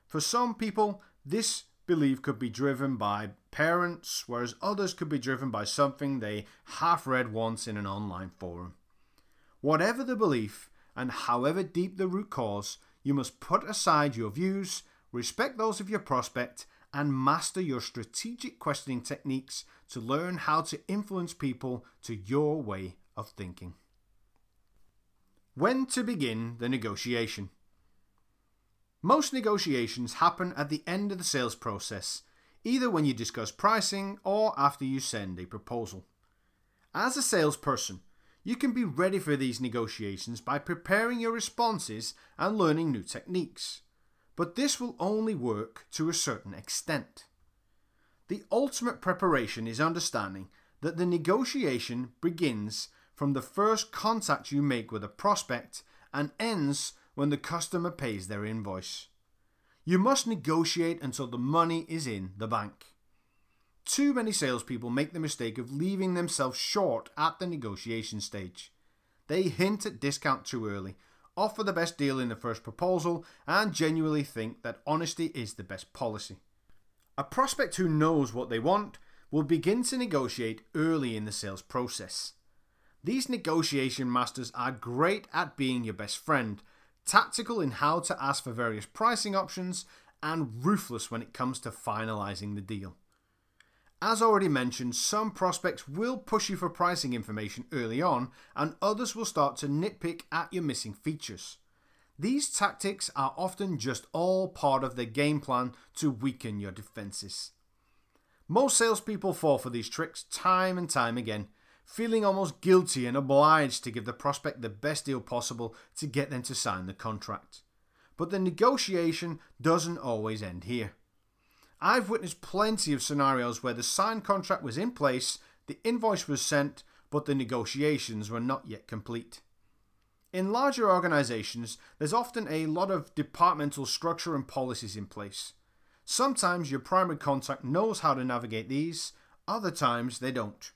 A: For some people, this belief could be driven by parents, whereas others could be driven by something they half read once in an online forum. Whatever the belief, and however deep the root cause, you must put aside your views, respect those of your prospect, and master your strategic questioning techniques to learn how to influence people to your way of thinking. When to begin the negotiation. Most negotiations happen at the end of the sales process, either when you discuss pricing or after you send a proposal. As a salesperson, you can be ready for these negotiations by preparing your responses and learning new techniques. But this will only work to a certain extent. The ultimate preparation is understanding that the negotiation begins from the first contact you make with a prospect and ends when the customer pays their invoice. You must negotiate until the money is in the bank. Too many salespeople make the mistake of leaving themselves short at the negotiation stage. They hint at discount too early, offer the best deal in the first proposal, and genuinely think that honesty is the best policy. A prospect who knows what they want will begin to negotiate early in the sales process. These negotiation masters are great at being your best friend, tactical in how to ask for various pricing options, and ruthless when it comes to finalizing the deal. As already mentioned, some prospects will push you for pricing information early on, and others will start to nitpick at your missing features. These tactics are often just all part of their game plan to weaken your defenses. Most salespeople fall for these tricks time and time again, feeling almost guilty and obliged to give the prospect the best deal possible to get them to sign the contract. But the negotiation doesn't always end here. I've witnessed plenty of scenarios where the signed contract was in place, the invoice was sent, but the negotiations were not yet complete. In larger organizations, there's often a lot of departmental structure and policies in place. Sometimes your primary contact knows how to navigate these, other times they don't.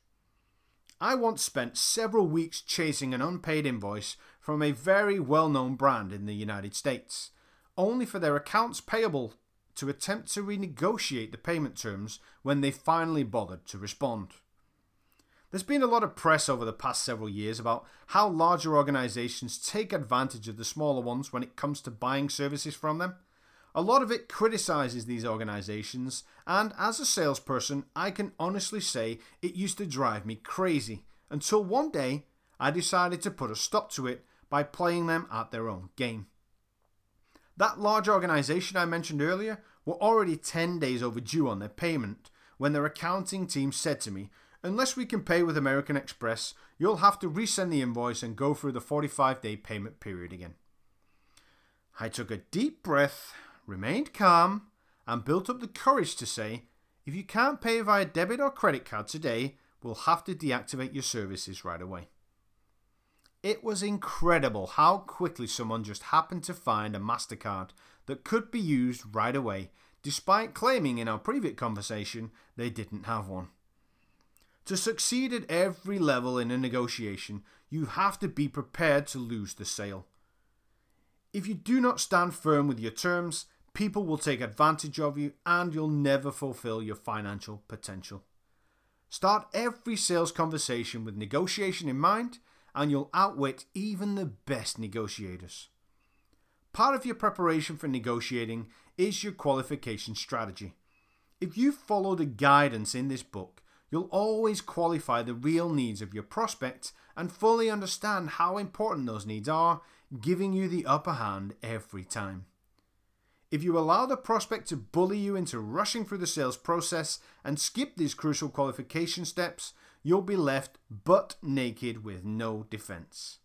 A: I once spent several weeks chasing an unpaid invoice from a very well known brand in the United States, only for their accounts payable to attempt to renegotiate the payment terms when they finally bothered to respond. There's been a lot of press over the past several years about how larger organizations take advantage of the smaller ones when it comes to buying services from them. A lot of it criticizes these organizations, and as a salesperson, I can honestly say it used to drive me crazy until one day I decided to put a stop to it by playing them at their own game. That large organization I mentioned earlier were already 10 days overdue on their payment when their accounting team said to me, Unless we can pay with American Express, you'll have to resend the invoice and go through the 45 day payment period again. I took a deep breath, remained calm, and built up the courage to say, If you can't pay via debit or credit card today, we'll have to deactivate your services right away. It was incredible how quickly someone just happened to find a MasterCard that could be used right away, despite claiming in our previous conversation they didn't have one. To succeed at every level in a negotiation, you have to be prepared to lose the sale. If you do not stand firm with your terms, people will take advantage of you and you'll never fulfill your financial potential. Start every sales conversation with negotiation in mind and you'll outwit even the best negotiators. Part of your preparation for negotiating is your qualification strategy. If you follow the guidance in this book, you'll always qualify the real needs of your prospects and fully understand how important those needs are, giving you the upper hand every time. If you allow the prospect to bully you into rushing through the sales process and skip these crucial qualification steps, you'll be left butt naked with no defense.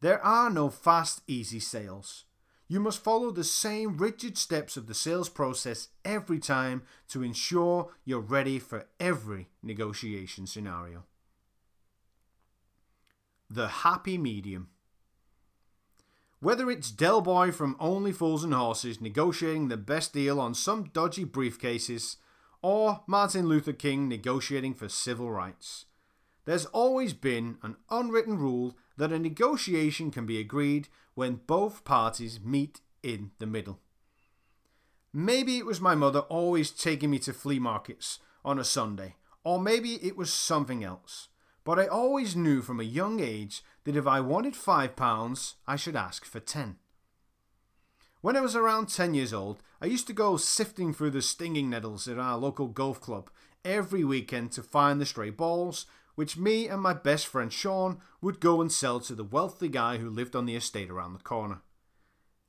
A: There are no fast, easy sales. You must follow the same rigid steps of the sales process every time to ensure you're ready for every negotiation scenario. The happy medium. Whether it's Del Boy from Only Fools and Horses negotiating the best deal on some dodgy briefcases, or Martin Luther King negotiating for civil rights. There's always been an unwritten rule that a negotiation can be agreed when both parties meet in the middle. Maybe it was my mother always taking me to flea markets on a Sunday, or maybe it was something else. But I always knew from a young age that if I wanted five pounds, I should ask for ten. When I was around 10 years old, I used to go sifting through the stinging nettles at our local golf club every weekend to find the stray balls, which me and my best friend Sean would go and sell to the wealthy guy who lived on the estate around the corner.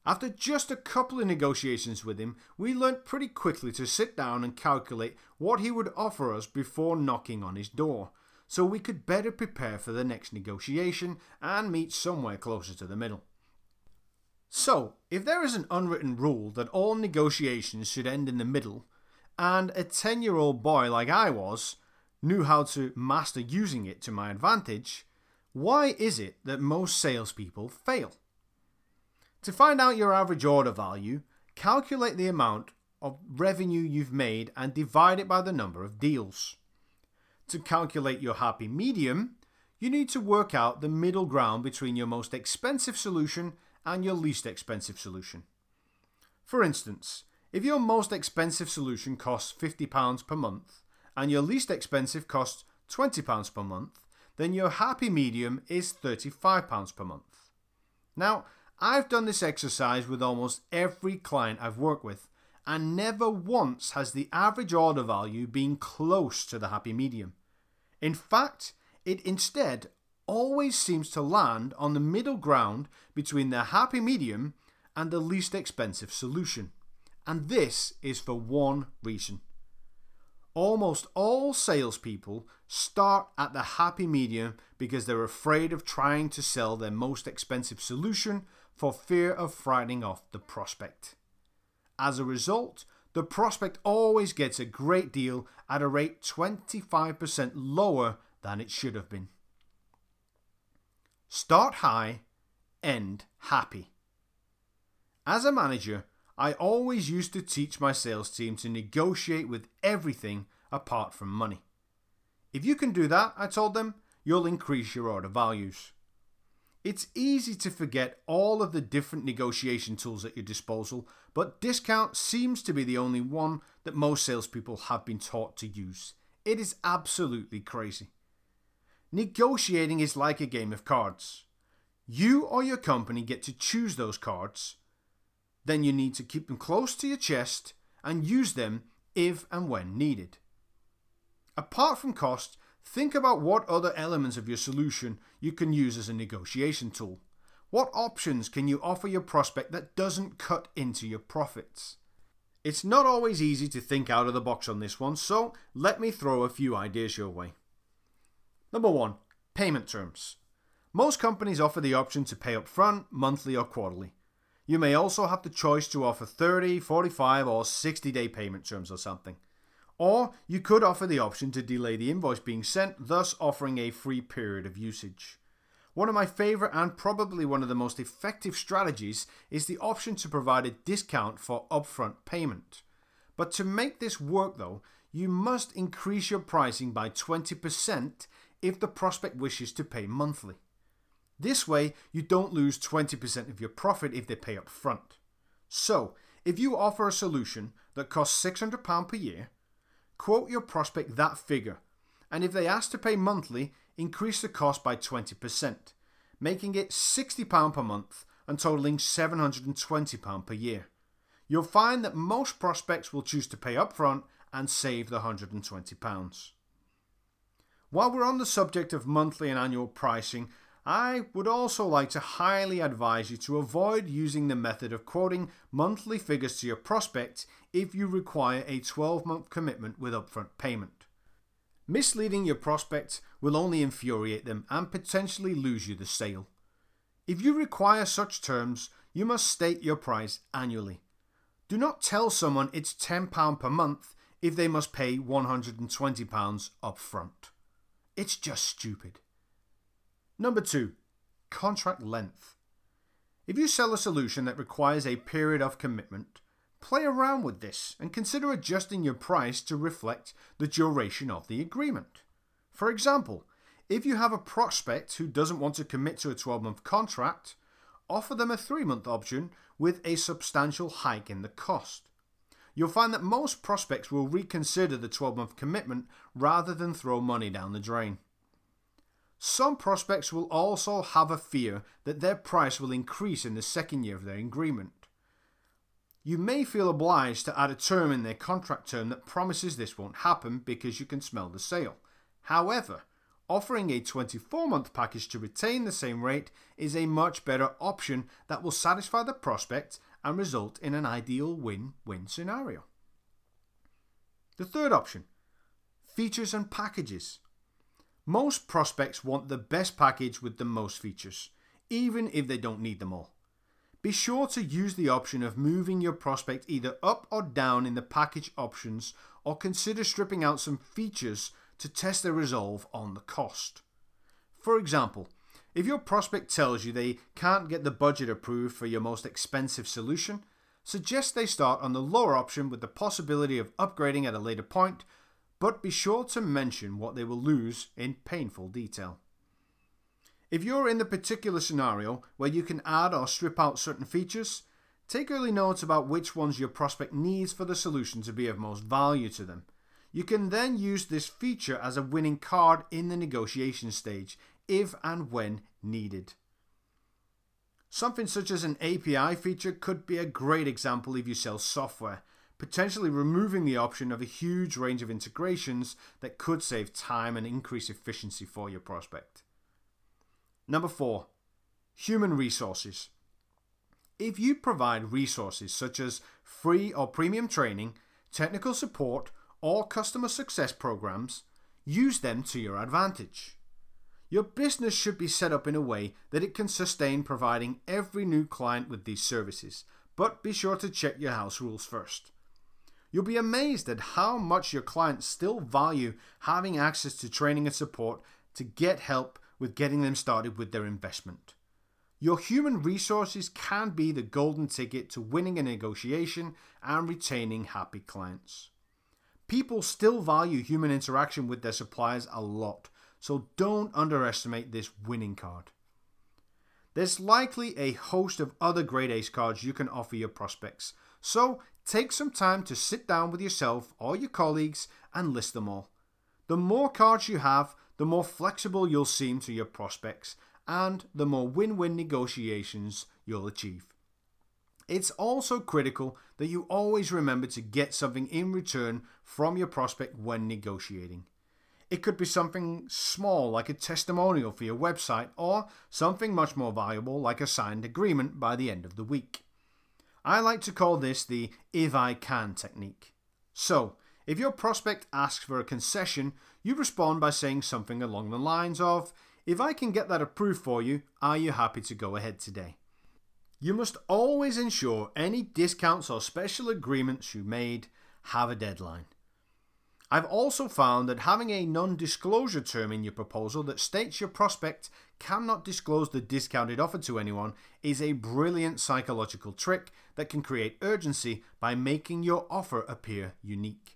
A: After just a couple of negotiations with him, we learnt pretty quickly to sit down and calculate what he would offer us before knocking on his door, so we could better prepare for the next negotiation and meet somewhere closer to the middle. So, if there is an unwritten rule that all negotiations should end in the middle, and a 10 year old boy like I was knew how to master using it to my advantage, Why is it that most salespeople fail? To find out your average order value, calculate the amount of revenue you've made and divide it by the number of deals. To calculate your happy medium, you need to work out the middle ground between your most expensive solution and your least expensive solution. For instance, if your most expensive solution costs £50 per month and your least expensive costs £20 per month, then your happy medium is £35 per month. Now, I've done this exercise with almost every client I've worked with, and never once has the average order value been close to the happy medium. In fact, it instead always seems to land on the middle ground between the happy medium and the least expensive solution. And this is for one reason. Almost all salespeople start at the happy medium because they're afraid of trying to sell their most expensive solution for fear of frightening off the prospect. As a result, the prospect always gets a great deal at a rate 25% lower than it should have been. Start high, end happy. As a manager, I always used to teach my sales team to negotiate with everything apart from money. If you can do that, I told them, you'll increase your order values. It's easy to forget all of the different negotiation tools at your disposal, but discount seems to be the only one that most salespeople have been taught to use. It is absolutely crazy. Negotiating is like a game of cards. You or your company get to choose those cards. Then you need to keep them close to your chest and use them if and when needed. Apart from cost, Think about what other elements of your solution you can use as a negotiation tool. What options can you offer your prospect that doesn't cut into your profits? It's not always easy to think out of the box on this one, so let me throw a few ideas your way. Number one, payment terms. Most companies offer the option to pay up front, monthly, or quarterly. You may also have the choice to offer 30, 45, or 60 day payment terms or something. Or you could offer the option to delay the invoice being sent, thus offering a free period of usage. One of my favourite and probably one of the most effective strategies is the option to provide a discount for upfront payment. But to make this work though, you must increase your pricing by 20% if the prospect wishes to pay monthly. This way, you don't lose 20% of your profit if they pay upfront. So, if you offer a solution that costs £600 per year, quote your prospect that figure, and if they ask to pay monthly, increase the cost by 20%, making it £60 per month and totaling £720 per year. You'll find that most prospects will choose to pay upfront and save the £120. While we're on the subject of monthly and annual pricing, I would also like to highly advise you to avoid using the method of quoting monthly figures to your prospect if you require a 12 month commitment with upfront payment. Misleading your prospects will only infuriate them and potentially lose you the sale. If you require such terms, you must state your price annually. Do not tell someone it's £10 per month if they must pay £120 upfront. It's just stupid. Number two, contract length. If you sell a solution that requires a period of commitment, play around with this and consider adjusting your price to reflect the duration of the agreement. For example, if you have a prospect who doesn't want to commit to a 12 month contract, offer them a 3 month option with a substantial hike in the cost. You'll find that most prospects will reconsider the 12 month commitment rather than throw money down the drain. Some prospects will also have a fear that their price will increase in the second year of their agreement. You may feel obliged to add a term in their contract term that promises this won't happen because you can smell the sale. However, offering a 24 month package to retain the same rate is a much better option that will satisfy the prospect and result in an ideal win win scenario. The third option features and packages. Most prospects want the best package with the most features, even if they don't need them all. Be sure to use the option of moving your prospect either up or down in the package options or consider stripping out some features to test their resolve on the cost. For example, If your prospect tells you they can't get the budget approved for your most expensive solution, suggest they start on the lower option with the possibility of upgrading at a later point, but be sure to mention what they will lose in painful detail. If you're in the particular scenario where you can add or strip out certain features, take early notes about which ones your prospect needs for the solution to be of most value to them. You can then use this feature as a winning card in the negotiation stage if and when needed. Something such as an API feature could be a great example if you sell software, potentially removing the option of a huge range of integrations that could save time and increase efficiency for your prospect. Number four, human resources. If you provide resources such as free or premium training, technical support, or customer success programs, use them to your advantage. Your business should be set up in a way that it can sustain providing every new client with these services, but be sure to check your house rules first. You'll be amazed at how much your clients still value having access to training and support to get help with getting them started with their investment. Your human resources can be the golden ticket to winning a negotiation and retaining happy clients. People still value human interaction with their suppliers a lot, so don't underestimate this winning card. There's likely a host of other great ace cards you can offer your prospects, so take some time to sit down with yourself or your colleagues and list them all. The more cards you have, the more flexible you'll seem to your prospects and the more win win negotiations you'll achieve. It's also critical that you always remember to get something in return from your prospect when negotiating. It could be something small like a testimonial for your website, or something much more valuable like a signed agreement by the end of the week. I like to call this the if I can technique. So, if your prospect asks for a concession, you respond by saying something along the lines of, If I can get that approved for you, are you happy to go ahead today? You must always ensure any discounts or special agreements you made have a deadline. I've also found that having a non disclosure term in your proposal that states your prospect cannot disclose the discounted offer to anyone is a brilliant psychological trick that can create urgency by making your offer appear unique.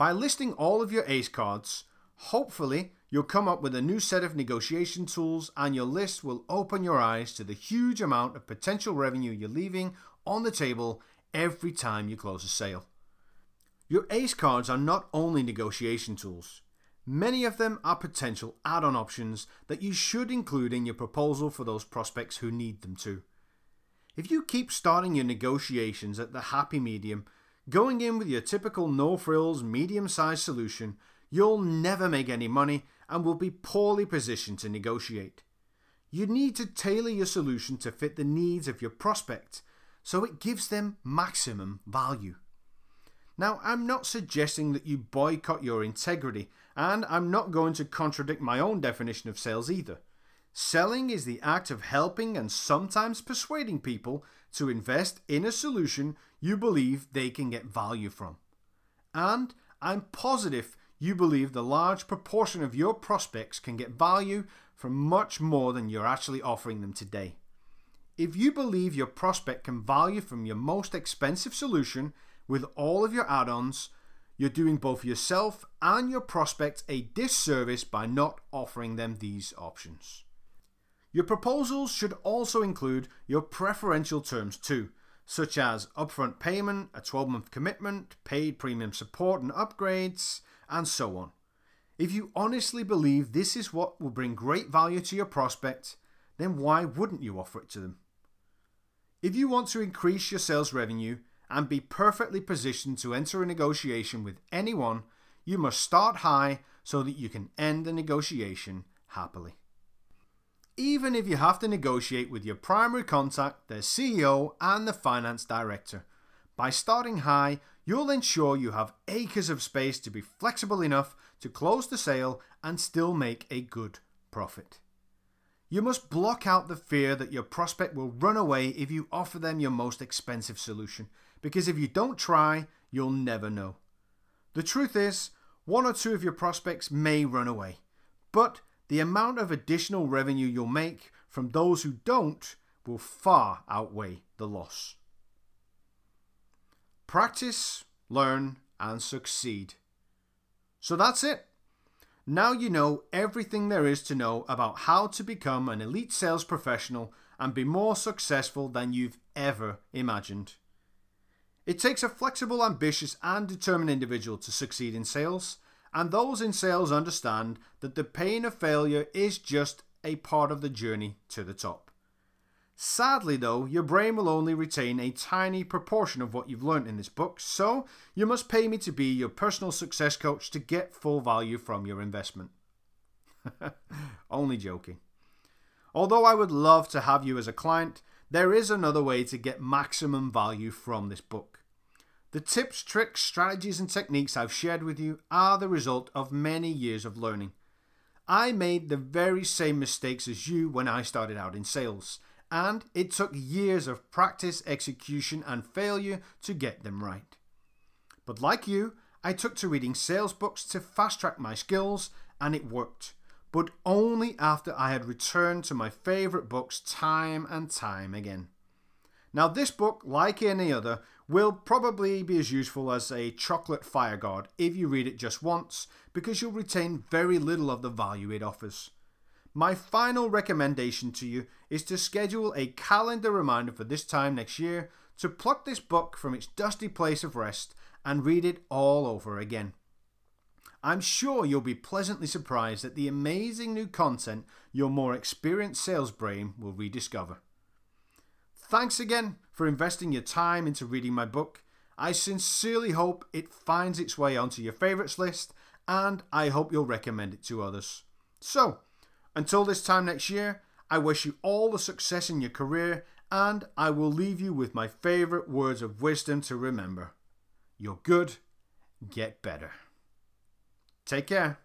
A: By listing all of your ACE cards, hopefully you'll come up with a new set of negotiation tools and your list will open your eyes to the huge amount of potential revenue you're leaving on the table every time you close a sale. Your ACE cards are not only negotiation tools, many of them are potential add on options that you should include in your proposal for those prospects who need them to. If you keep starting your negotiations at the happy medium, going in with your typical no frills medium sized solution, you'll never make any money and will be poorly positioned to negotiate. You need to tailor your solution to fit the needs of your prospect so it gives them maximum value. Now, I'm not suggesting that you boycott your integrity, and I'm not going to contradict my own definition of sales either. Selling is the act of helping and sometimes persuading people to invest in a solution you believe they can get value from. And I'm positive you believe the large proportion of your prospects can get value from much more than you're actually offering them today. If you believe your prospect can value from your most expensive solution with all of your add ons, you're doing both yourself and your prospect a disservice by not offering them these options. Your proposals should also include your preferential terms too, such as upfront payment, a 12 month commitment, paid premium support and upgrades, and so on. If you honestly believe this is what will bring great value to your prospect, then why wouldn't you offer it to them? If you want to increase your sales revenue, and be perfectly positioned to enter a negotiation with anyone, you must start high so that you can end the negotiation happily. Even if you have to negotiate with your primary contact, the CEO, and the finance director, by starting high, you'll ensure you have acres of space to be flexible enough to close the sale and still make a good profit. You must block out the fear that your prospect will run away if you offer them your most expensive solution because if you don't try, you'll never know. The truth is, one or two of your prospects may run away, but the amount of additional revenue you'll make from those who don't will far outweigh the loss. Practice, learn, and succeed. So that's it. Now you know everything there is to know about how to become an elite sales professional and be more successful than you've ever imagined. It takes a flexible, ambitious, and determined individual to succeed in sales, and those in sales understand that the pain of failure is just a part of the journey to the top. Sadly, though, your brain will only retain a tiny proportion of what you've learned in this book, so you must pay me to be your personal success coach to get full value from your investment. only joking. Although I would love to have you as a client, there is another way to get maximum value from this book. The tips, tricks, strategies, and techniques I've shared with you are the result of many years of learning. I made the very same mistakes as you when I started out in sales, and it took years of practice, execution, and failure to get them right. But like you, I took to reading sales books to fast track my skills, and it worked. But only after I had returned to my favourite books time and time again. Now, this book, like any other, will probably be as useful as a chocolate fire guard if you read it just once, because you'll retain very little of the value it offers. My final recommendation to you is to schedule a calendar reminder for this time next year to pluck this book from its dusty place of rest and read it all over again. I'm sure you'll be pleasantly surprised at the amazing new content your more experienced sales brain will rediscover. Thanks again for investing your time into reading my book. I sincerely hope it finds its way onto your favourites list and I hope you'll recommend it to others. So, until this time next year, I wish you all the success in your career and I will leave you with my favourite words of wisdom to remember. You're good, get better. Take care.